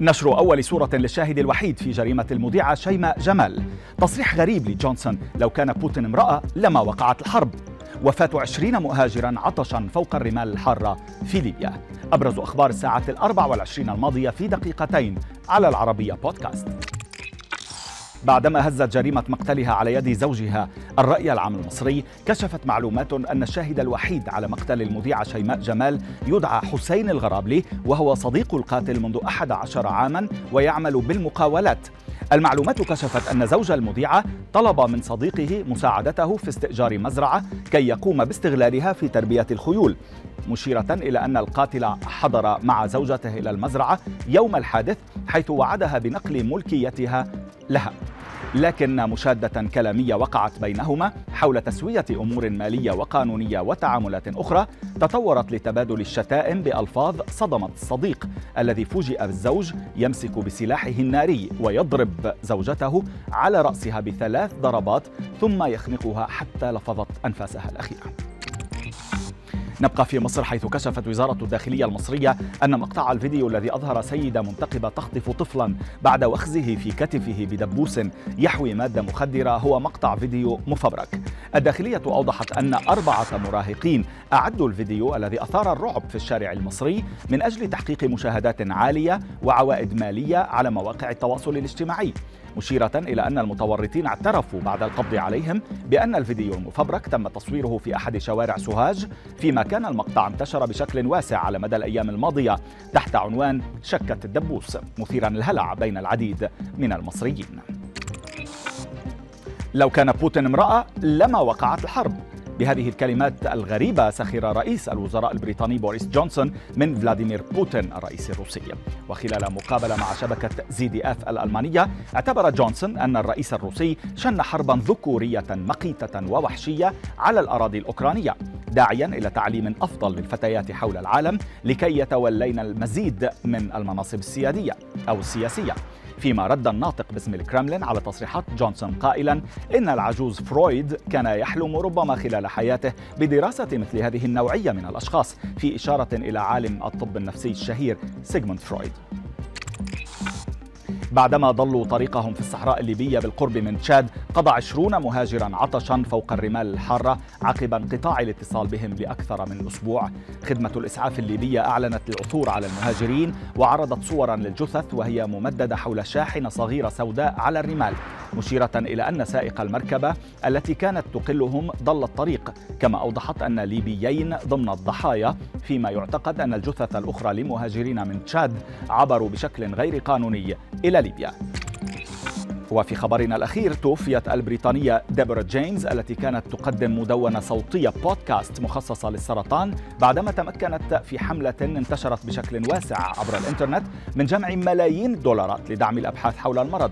نشر أول صورة للشاهد الوحيد في جريمة المذيعة شيماء جمال. تصريح غريب لجونسون لو كان بوتين امرأة لما وقعت الحرب. وفاة عشرين مهاجرا عطشا فوق الرمال الحارة في ليبيا. أبرز أخبار الساعة الأربع والعشرين الماضية في دقيقتين على العربية بودكاست. بعدما هزت جريمة مقتلها على يد زوجها الرأي العام المصري كشفت معلومات أن الشاهد الوحيد على مقتل المذيعة شيماء جمال يدعى حسين الغرابلي وهو صديق القاتل منذ 11 عاما ويعمل بالمقاولات. المعلومات كشفت أن زوج المذيعة طلب من صديقه مساعدته في استئجار مزرعة كي يقوم باستغلالها في تربية الخيول مشيرة إلى أن القاتل حضر مع زوجته إلى المزرعة يوم الحادث حيث وعدها بنقل ملكيتها لها. لكن مشادة كلامية وقعت بينهما حول تسوية أمور مالية وقانونية وتعاملات أخرى تطورت لتبادل الشتائم بألفاظ صدمت الصديق الذي فوجئ بالزوج يمسك بسلاحه الناري ويضرب زوجته على رأسها بثلاث ضربات ثم يخنقها حتى لفظت أنفاسها الأخيرة. نبقى في مصر حيث كشفت وزارة الداخلية المصرية أن مقطع الفيديو الذي أظهر سيدة منتقبة تخطف طفلا بعد وخزه في كتفه بدبوس يحوي مادة مخدرة هو مقطع فيديو مفبرك. الداخلية أوضحت أن أربعة مراهقين أعدوا الفيديو الذي أثار الرعب في الشارع المصري من أجل تحقيق مشاهدات عالية وعوائد مالية على مواقع التواصل الاجتماعي. مشيرة إلى أن المتورطين اعترفوا بعد القبض عليهم بأن الفيديو المفبرك تم تصويره في أحد شوارع سوهاج فيما كان المقطع انتشر بشكل واسع على مدى الأيام الماضية تحت عنوان شكة الدبوس مثيرا الهلع بين العديد من المصريين. لو كان بوتين امرأة لما وقعت الحرب؟ بهذه الكلمات الغريبة سخر رئيس الوزراء البريطاني بوريس جونسون من فلاديمير بوتين الرئيس الروسي. وخلال مقابلة مع شبكة زي دي إف الألمانية اعتبر جونسون أن الرئيس الروسي شن حربا ذكورية مقيتة ووحشية على الأراضي الأوكرانية. داعيا إلى تعليم أفضل للفتيات حول العالم لكي يتولين المزيد من المناصب السيادية أو السياسية. فيما رد الناطق باسم الكرملين على تصريحات جونسون قائلا إن العجوز فرويد كان يحلم ربما خلال حياته بدراسة مثل هذه النوعية من الأشخاص في إشارة إلى عالم الطب النفسي الشهير سيغموند فرويد. بعدما ضلوا طريقهم في الصحراء الليبية بالقرب من تشاد قضى عشرون مهاجرا عطشا فوق الرمال الحارة عقب انقطاع الاتصال بهم لأكثر من أسبوع. خدمة الإسعاف الليبية أعلنت العثور على المهاجرين وعرضت صورا للجثث وهي ممددة حول شاحنة صغيرة سوداء على الرمال. مشيرة إلى أن سائق المركبة التي كانت تقلهم ضل الطريق كما أوضحت أن ليبيين ضمن الضحايا فيما يعتقد أن الجثث الأخرى لمهاجرين من تشاد عبروا بشكل غير قانوني إلى ليبيا. وفي خبرنا الأخير توفيت البريطانية ديبورا جيمز التي كانت تقدم مدونة صوتية بودكاست مخصصة للسرطان بعدما تمكنت في حملة انتشرت بشكل واسع عبر الإنترنت من جمع ملايين الدولارات لدعم الأبحاث حول المرض.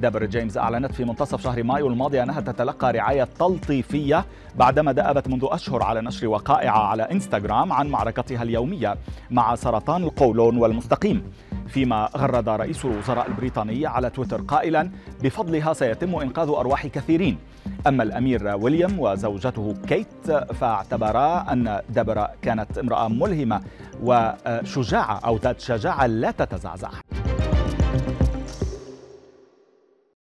دابر جيمس أعلنت في منتصف شهر مايو الماضي أنها تتلقى رعاية تلطيفية بعدما دأبت منذ أشهر على نشر وقائع على إنستغرام عن معركتها اليومية مع سرطان القولون والمستقيم. فيما غرد رئيس الوزراء البريطاني على تويتر قائلا بفضلها سيتم إنقاذ أرواح كثيرين. أما الأمير ويليام وزوجته كيت فاعتبرا أن دبرا كانت امرأة ملهمة وشجاعة أو ذات شجاعة لا تتزعزع.